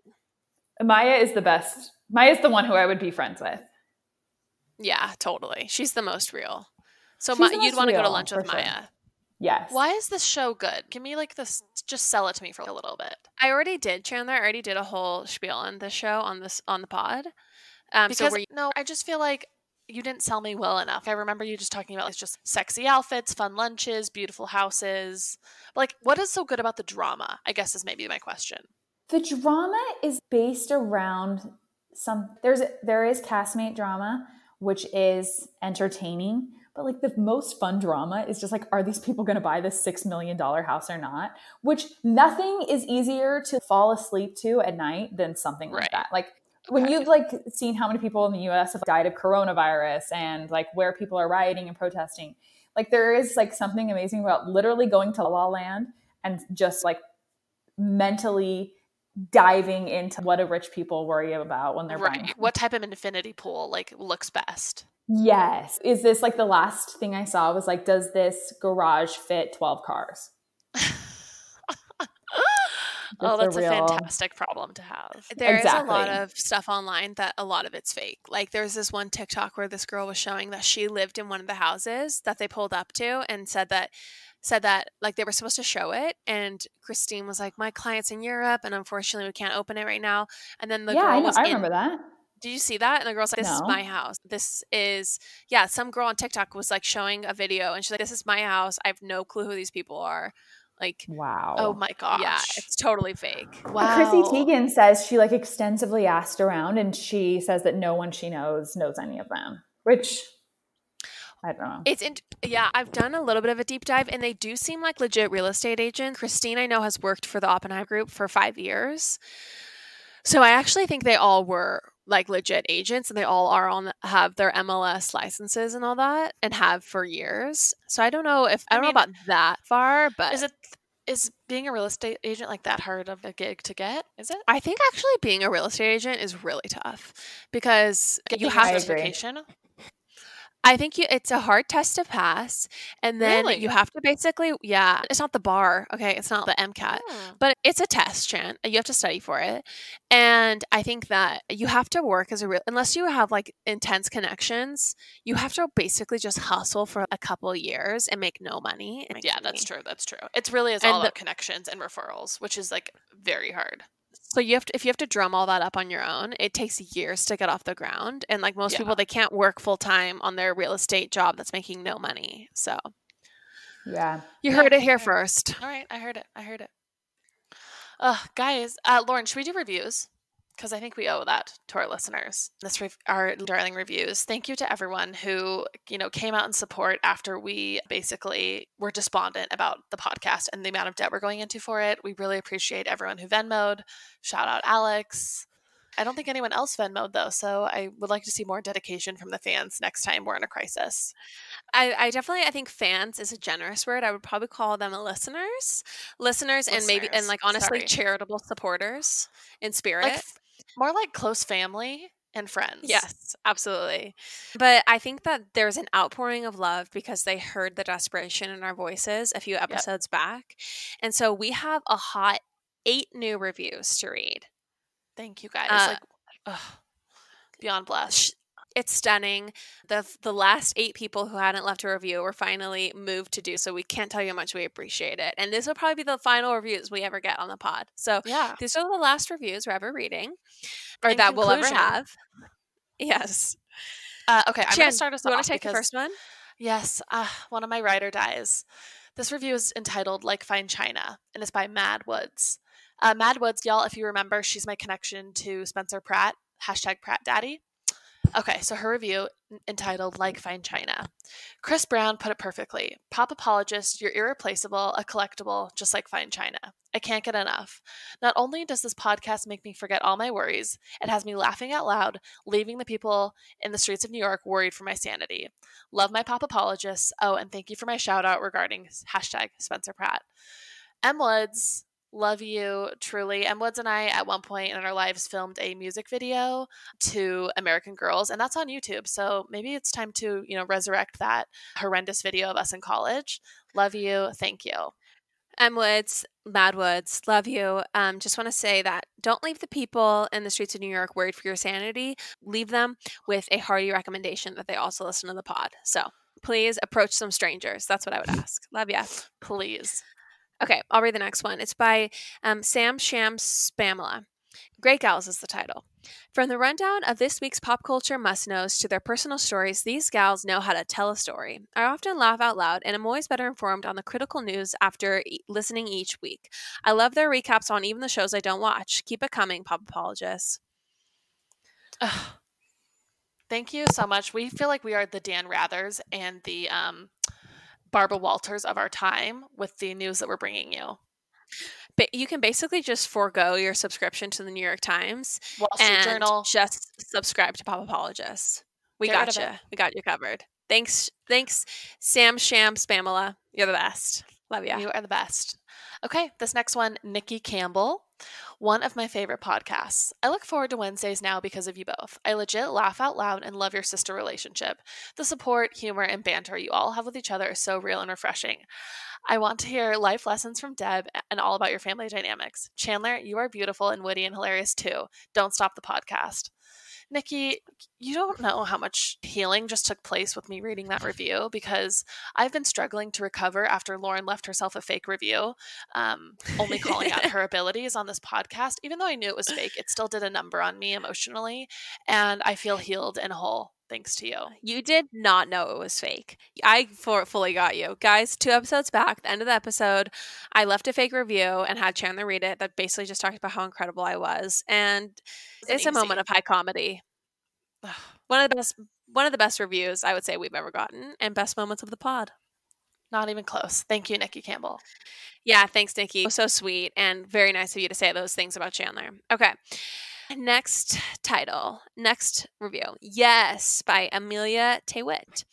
Maya is the best. Maya is the one who I would be friends with. Yeah, totally. She's the most real. So Ma- you'd want to go to lunch with Maya. Sure. Yes. Why is this show good? Give me like this. Just sell it to me for a little bit. I already did, Chandler. I already did a whole spiel on this show on this on the pod. Um, because so you- no, I just feel like you didn't sell me well enough. I remember you just talking about like just sexy outfits, fun lunches, beautiful houses. Like, what is so good about the drama? I guess is maybe my question. The drama is based around some there's there is castmate drama which is entertaining but like the most fun drama is just like are these people going to buy this 6 million dollar house or not? Which nothing is easier to fall asleep to at night than something like that. Like when you've like seen how many people in the US have died of coronavirus and like where people are rioting and protesting like there is like something amazing about literally going to La La Land and just like mentally diving into what do rich people worry about when they're right. buying. What type of infinity pool like looks best? Yes. Is this like the last thing I saw was like, does this garage fit 12 cars? oh, that's a, real... a, fantastic problem to have. There exactly. is a lot of stuff online that a lot of it's fake. Like there's this one TikTok where this girl was showing that she lived in one of the houses that they pulled up to and said that said that like they were supposed to show it and Christine was like my client's in Europe and unfortunately we can't open it right now. And then the yeah, girl I, know, was I remember that. Did you see that? And the girl's like this no. is my house. This is yeah some girl on TikTok was like showing a video and she's like this is my house. I have no clue who these people are. Like oh wow. oh my gosh. yeah it's totally fake. Wow Chrissy Teigen says she like extensively asked around and she says that no one she knows knows any of them which I don't know. It's in, yeah, I've done a little bit of a deep dive, and they do seem like legit real estate agents. Christine, I know, has worked for the Oppenheim Group for five years, so I actually think they all were like legit agents, and they all are on have their MLS licenses and all that, and have for years. So I don't know if I, I don't mean, know about that far, but is it is being a real estate agent like that hard of a gig to get? Is it? I think actually being a real estate agent is really tough because Getting you have certification I think you, it's a hard test to pass. And then Really? you have to basically, yeah, it's not the bar. Okay. It's not the MCAT, Hmm. but it's a test, Chan. You have to study for it. And I think that you have to work as a real, unless you have like intense connections, you have to basically just hustle for a couple years and make no money. Yeah, money. that's true. That's true. It's really is all the- about connections and referrals, which is like very hard. So you have to, if you have to drum all that up on your own, it takes years to get off the ground. And like most Yeah. people, they can't work full time on their real estate job that's making no money. So Yeah. you Yeah, heard it here fair. first. All right, I heard it. I heard it. Uh, guys, uh, Lauren, should we do reviews? Because I think we owe that to our listeners. This rev- our darling reviews. Thank you to everyone who you know came out in support after we basically were despondent about the podcast and the amount of debt we're going into for it. We really appreciate everyone who Venmoed. Shout out Alex. I don't think anyone else Venmoed though, so I would like to see more dedication from the fans next time we're in a crisis. I, I definitely I think fans is a generous word. I would probably call them listeners, listeners, and maybe and like honestly sorry. charitable supporters in spirit. Like more like close family and friends. Yes, absolutely. But I think that there's an outpouring of love because they heard the desperation in our voices a few episodes back. And so we have a hot eight new reviews to read. Thank you guys. Uh, like ugh, beyond blessed. It's stunning. The the last eight people who hadn't left a review were finally moved to do so. We can't tell you how much we appreciate it. And this will probably be the final reviews we ever get on the pod. So Yeah. these are the last reviews we're ever reading or In that we'll ever have. Yes. Uh, okay, I'm Jen, to start us off. you want to take because the first one? yes, uh, one of my ride or dies. This review is entitled "Like Fine China" and it's by Mad Woods. Uh, Mad Woods, y'all, if you remember, she's my connection to Spencer Pratt. Hashtag Pratt Daddy. Okay, so her review entitled Like Fine China. Chris Brown put it perfectly. Pop apologist, you're irreplaceable, a collectible, just like Fine China. I can't get enough. Not only does this podcast make me forget all my worries, it has me laughing out loud, leaving the people in the streets of New York worried for my sanity. Love my pop apologists. Oh, and thank you for my shout out regarding hashtag Spencer Pratt. M Woods, love you truly. M Woods and I, at one point in our lives, filmed a music video to American Girls, and that's on YouTube. So maybe it's time to, you know, resurrect that horrendous video of us in college. Love you. Thank you. M Woods, Mad Woods, love you. Um, just want to say that don't leave the people in the streets of New York worried for your sanity. Leave them with a hearty recommendation that they also listen to the pod. So please approach some strangers. That's what I would ask. Love ya. Please. Okay, I'll read the next one. It's by um, Sam Sham Spamela. Great Gals is the title. From the rundown of this week's pop culture must knows to their personal stories, these gals know how to tell a story. I often laugh out loud and am always better informed on the critical news after e- listening each week. I love their recaps on even the shows I don't watch. Keep it coming, pop apologists. Ugh. Thank you so much. We feel like we are the Dan Rathers and the um, Barbara Walters of our time with the news that we're bringing you. But you can basically just forego your subscription to the New York Times Wall Street and Journal. just subscribe to Pop Apologists. We Get got you. We got you covered. Thanks, thanks, Sam Sham Spamela. You're the best. Love you. You are the best. Okay, this next one, Nikki Campbell, one of my favorite podcasts. I look forward to Wednesdays now because of you both. I legit laugh out loud and love your sister relationship. The support, humor, and banter you all have with each other is so real and refreshing. I want to hear life lessons from Deb and all about your family dynamics. Chandler, you are beautiful and witty and hilarious too. Don't stop the podcast. Nikki, you don't know how much healing just took place with me reading that review because I've been struggling to recover after Lauren left herself a fake review, um, only calling out her abilities on this podcast. Even though I knew it was fake, it still did a number on me emotionally, and I feel healed and whole thanks to you. You did not know it was fake. I for, fully got you. Guys, two episodes back, the end of the episode, I left a fake review and had Chandler read it that basically just talked about how incredible I was. And it's a moment of high comedy. One of the best one of the best reviews I would say we've ever gotten and best moments of the pod. Not even close. Thank you, Nikki Campbell. Yeah, thanks, Nikki. So sweet and very nice of you to say those things about Chandler. Okay. Next title, next review. Yes, by Amelia Tewitt.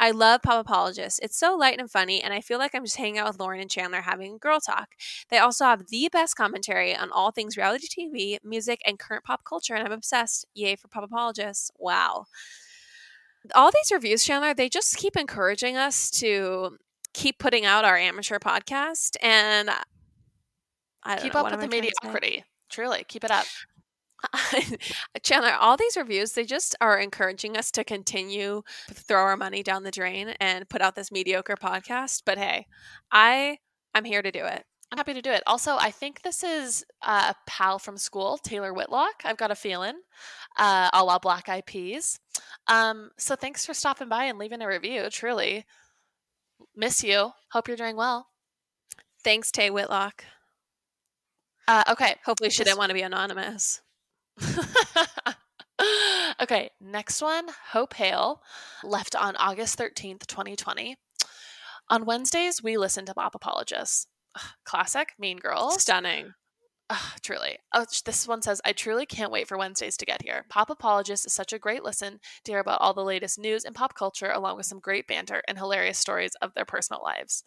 I love Pop Apologists. It's so light and funny, and I feel like I'm just hanging out with Lauren and Chandler having girl talk. They also have the best commentary on all things reality TV, music, and current pop culture, and I'm obsessed. Yay for Pop Apologists. Wow. All these reviews, Chandler, they just keep encouraging us to keep putting out our amateur podcast and I keep know, up with the mediocrity. Truly, keep it up. Chandler, all these reviews, they just are encouraging us to continue to throw our money down the drain and put out this mediocre podcast. But hey, I I'm here to do it. I'm happy to do it. Also, I think this is uh, a pal from school, Taylor Whitlock. I've got a feeling, uh, a la Black Eyed Peas. Um, so thanks for stopping by and leaving a review. Truly, miss you. Hope you're doing well. Thanks, Tay Whitlock. Uh, okay. Hopefully, she didn't want to be anonymous. okay, next one Hope Hale left on August 13th, 2020. On Wednesdays, we listen to Pop Apologists. Classic, Mean Girls. Stunning. Truly. Oh, this one says, I truly can't wait for Wednesdays to get here. Pop Apologist is such a great listen to hear about all the latest news and pop culture, along with some great banter and hilarious stories of their personal lives.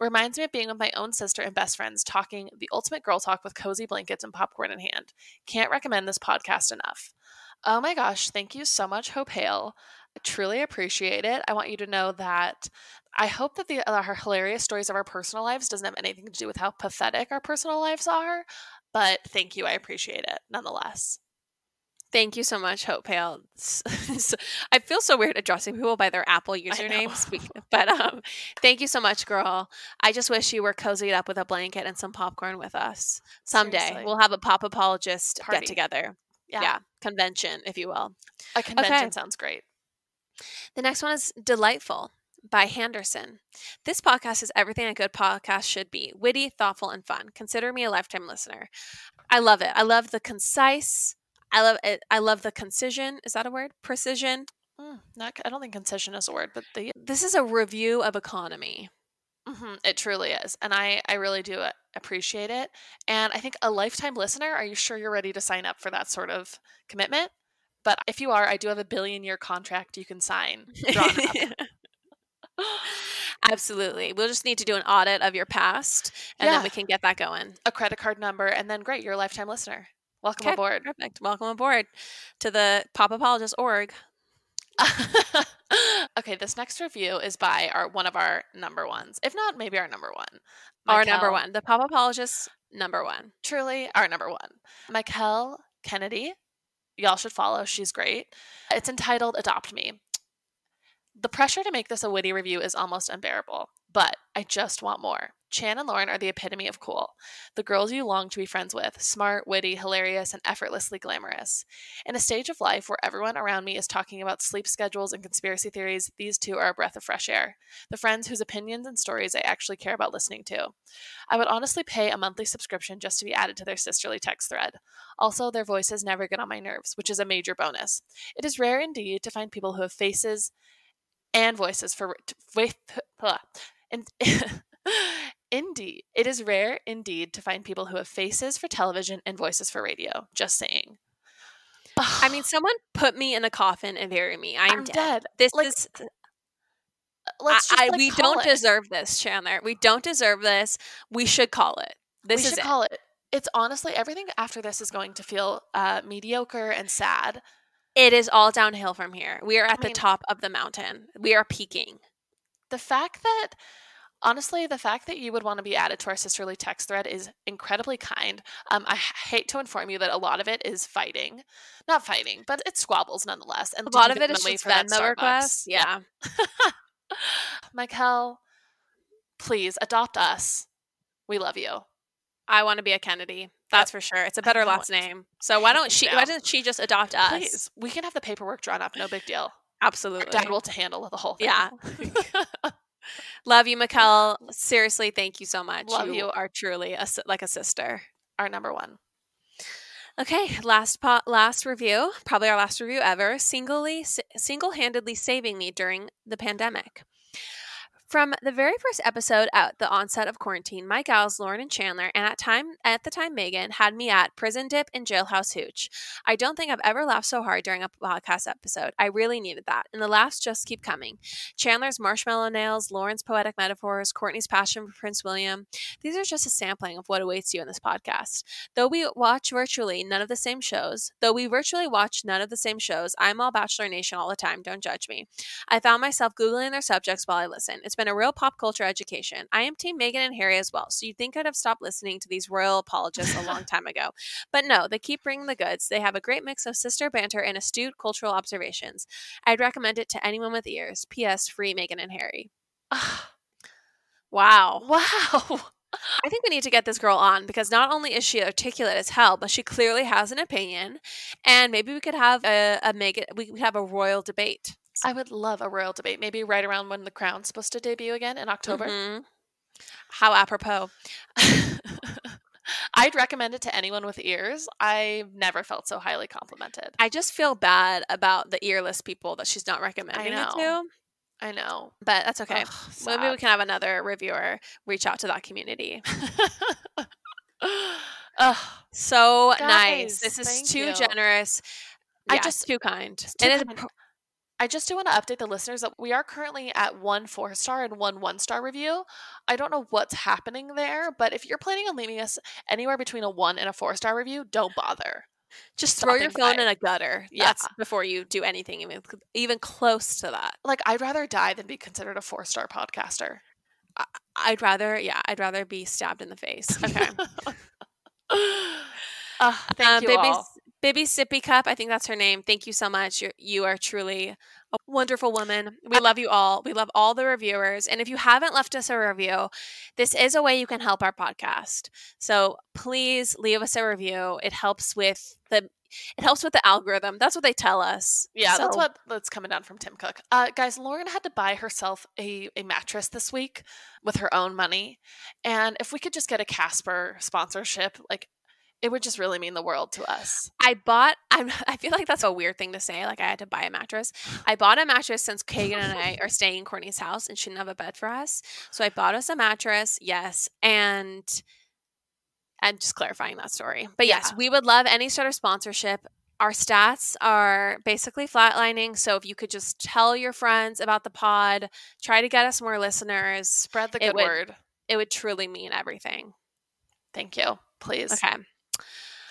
Reminds me of being with my own sister and best friends talking the ultimate girl talk with cozy blankets and popcorn in hand. Can't recommend this podcast enough. Oh my gosh, thank you so much, Hope Hale. I truly appreciate it. I want you to know that I hope that the uh, our hilarious stories of our personal lives doesn't have anything to do with how pathetic our personal lives are, but thank you. I appreciate it nonetheless. Thank you so much, Hope Hale. I feel so weird addressing people by their Apple usernames, but um, thank you so much, girl. I just wish you were cozied up with a blanket and some popcorn with us someday. Seriously. We'll have a pop apologist Party. get together. Yeah. yeah. convention, if you will. A convention okay. sounds great. The next one is delightful by Henderson. This podcast is everything a good podcast should be witty, thoughtful, and fun. Consider me a lifetime listener. I love it. I love the concise I love it. I love the concision. Is that a word? Precision. Mm, not, I don't think concision is a word, but the this is a review of economy. Mm-hmm, it truly is, and I I really do uh, appreciate it. And I think a lifetime listener. Are you sure you're ready to sign up for that sort of commitment? But if you are, I do have a billion year contract you can sign. Absolutely. We'll just need to do an audit of your past and yeah. then we can get that going. A credit card number, and then great, you're a lifetime listener. Welcome okay, aboard. Perfect. Welcome aboard to the Pop Apologist org. okay, this next review is by our one of our number ones, if not maybe our number one. Our number one, the Pop Apologist number one. Truly our number one. Michael Kennedy. Y'all should follow. She's great. It's entitled Adopt Me. The pressure to make this a witty review is almost unbearable, but I just want more. Chan and Lauren are the epitome of cool. The girls you long to be friends with, smart, witty, hilarious, and effortlessly glamorous. In a stage of life where everyone around me is talking about sleep schedules and conspiracy theories, these two are a breath of fresh air. The friends whose opinions and stories I actually care about listening to. I would honestly pay a monthly subscription just to be added to their sisterly text thread. Also, their voices never get on my nerves, which is a major bonus. It is rare indeed to find people who have faces and voices for. Wait, and Indeed. It is rare indeed to find people who have faces for television and voices for radio. Just saying. I mean, someone put me in a coffin and bury me. I'm, I'm dead. dead. This like, is. Uh, let's just, I, like, we don't it. deserve this, Chandler. We don't deserve this. We should call it. This we is it. call it. It's honestly everything after this is going to feel uh, mediocre and sad. It is all downhill from here. We are at I the mean, top of the mountain. We are peaking. The fact that honestly, the fact that you would want to be added to our sisterly text thread is incredibly kind. Um, I hate to inform you that a lot of it is fighting, not fighting, but it's squabbles nonetheless. And a lot of it is just Venmo requests. Yeah. Michael, please adopt us. We love you. I want to be a Kennedy. That's for sure. It's a better last name. So why don't she? Why doesn't she just adopt us? Please, we can have the paperwork drawn up. No big deal. Absolutely. Dad will to handle the whole thing. Yeah. Love you, Mikkel. Seriously, thank you so much. Love you. you. are truly a, like a sister. Our number one. Okay, last po- last review, probably our last review ever. Singly, single-handedly saving me during the pandemic. From the very first episode at the onset of quarantine, my gals Lauren and Chandler, and at time at the time Megan had me at prison dip and jailhouse hooch. I don't think I've ever laughed so hard during a podcast episode. I really needed that, and the laughs just keep coming. Chandler's marshmallow nails, Lauren's poetic metaphors, Courtney's passion for Prince William. These are just a sampling of what awaits you in this podcast. Though we watch virtually none of the same shows, though we virtually watch none of the same shows, I'm all Bachelor Nation all the time. Don't judge me. I found myself googling their subjects while I listen. It's been a real pop culture education. I am Team Meghan and Harry as well, so you'd think I'd have stopped listening to these royal apologists a long time ago. But no, they keep bringing the goods. They have a great mix of sister banter and astute cultural observations. I'd recommend it to anyone with ears. P.S. Free Meghan and Harry. wow. Wow. I think we need to get this girl on because not only is she articulate as hell, but she clearly has an opinion, and maybe we could have a, a Megan. We could have a royal debate. I would love a royal debate. Maybe right around when The Crown's supposed to debut again in October. Mm-hmm. How apropos. I'd recommend it to anyone with ears. I've never felt so highly complimented. I just feel bad about the earless people that she's not recommending it to. I know. But that's okay. Ugh, Maybe we can have another reviewer reach out to that community. Ugh, so Guys, nice. This is too you. generous. Yeah, I just too kind. Too and kind. I just do want to update the listeners that we are currently at one four star and one one star review. I don't know what's happening there, but if you're planning on leaving us anywhere between a one and a four star review, don't bother. Just throw your phone by. in a gutter. Yeah. That's before you do anything even, even close to that. Like I'd rather die than be considered a four star podcaster. I, would rather, yeah, I'd rather be stabbed in the face. Okay. uh, thank uh, you all. Baby Sippy Cup, I think that's her name. Thank you so much. You're, you are truly a wonderful woman. We love you all. We love all the reviewers. And if you haven't left us a review, this is a way you can help our podcast. So please leave us a review. It helps with the it helps with the algorithm. That's what they tell us. Yeah, so. that's what that's coming down from Tim Cook. Uh, guys, Lauren had to buy herself a, a mattress this week with her own money. And if we could just get a Casper sponsorship, like it would just really mean the world to us. I bought I'm I feel like that's a weird thing to say. Like I had to buy a mattress. I bought a mattress since Kagan and I are staying in Courtney's house and she didn't have a bed for us. So I bought us a mattress, yes. And and just clarifying that story. But yes, yeah. we would love any sort of sponsorship. Our stats are basically flatlining. So if you could just tell your friends about the pod, try to get us more listeners, spread the good would, word. It would truly mean everything. Thank you. Please. Okay.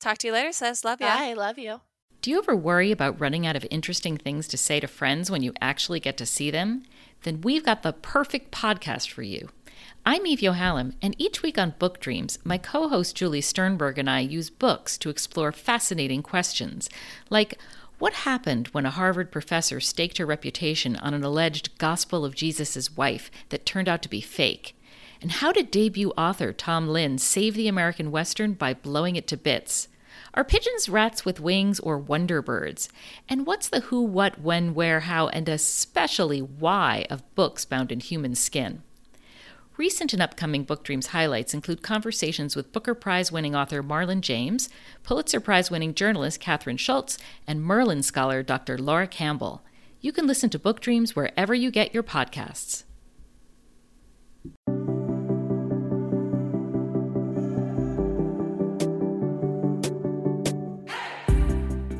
Talk to you later, sis. Love you. I love you. Do you ever worry about running out of interesting things to say to friends when you actually get to see them? Then we've got the perfect podcast for you. I'm Eve Yohalem, and each week on Book Dreams, my co host Julie Sternberg and I use books to explore fascinating questions, like what happened when a Harvard professor staked her reputation on an alleged Gospel of Jesus' wife that turned out to be fake? And how did debut author Tom Lin save the American Western by blowing it to bits? Are pigeons rats with wings or wonder birds? And what's the who, what, when, where, how, and especially why of books bound in human skin? Recent and upcoming Book Dreams highlights include conversations with Booker Prize winning author Marlon James, Pulitzer Prize winning journalist Kathryn Schulz, and Merlin scholar Dr. Laura Campbell. You can listen to Book Dreams wherever you get your podcasts.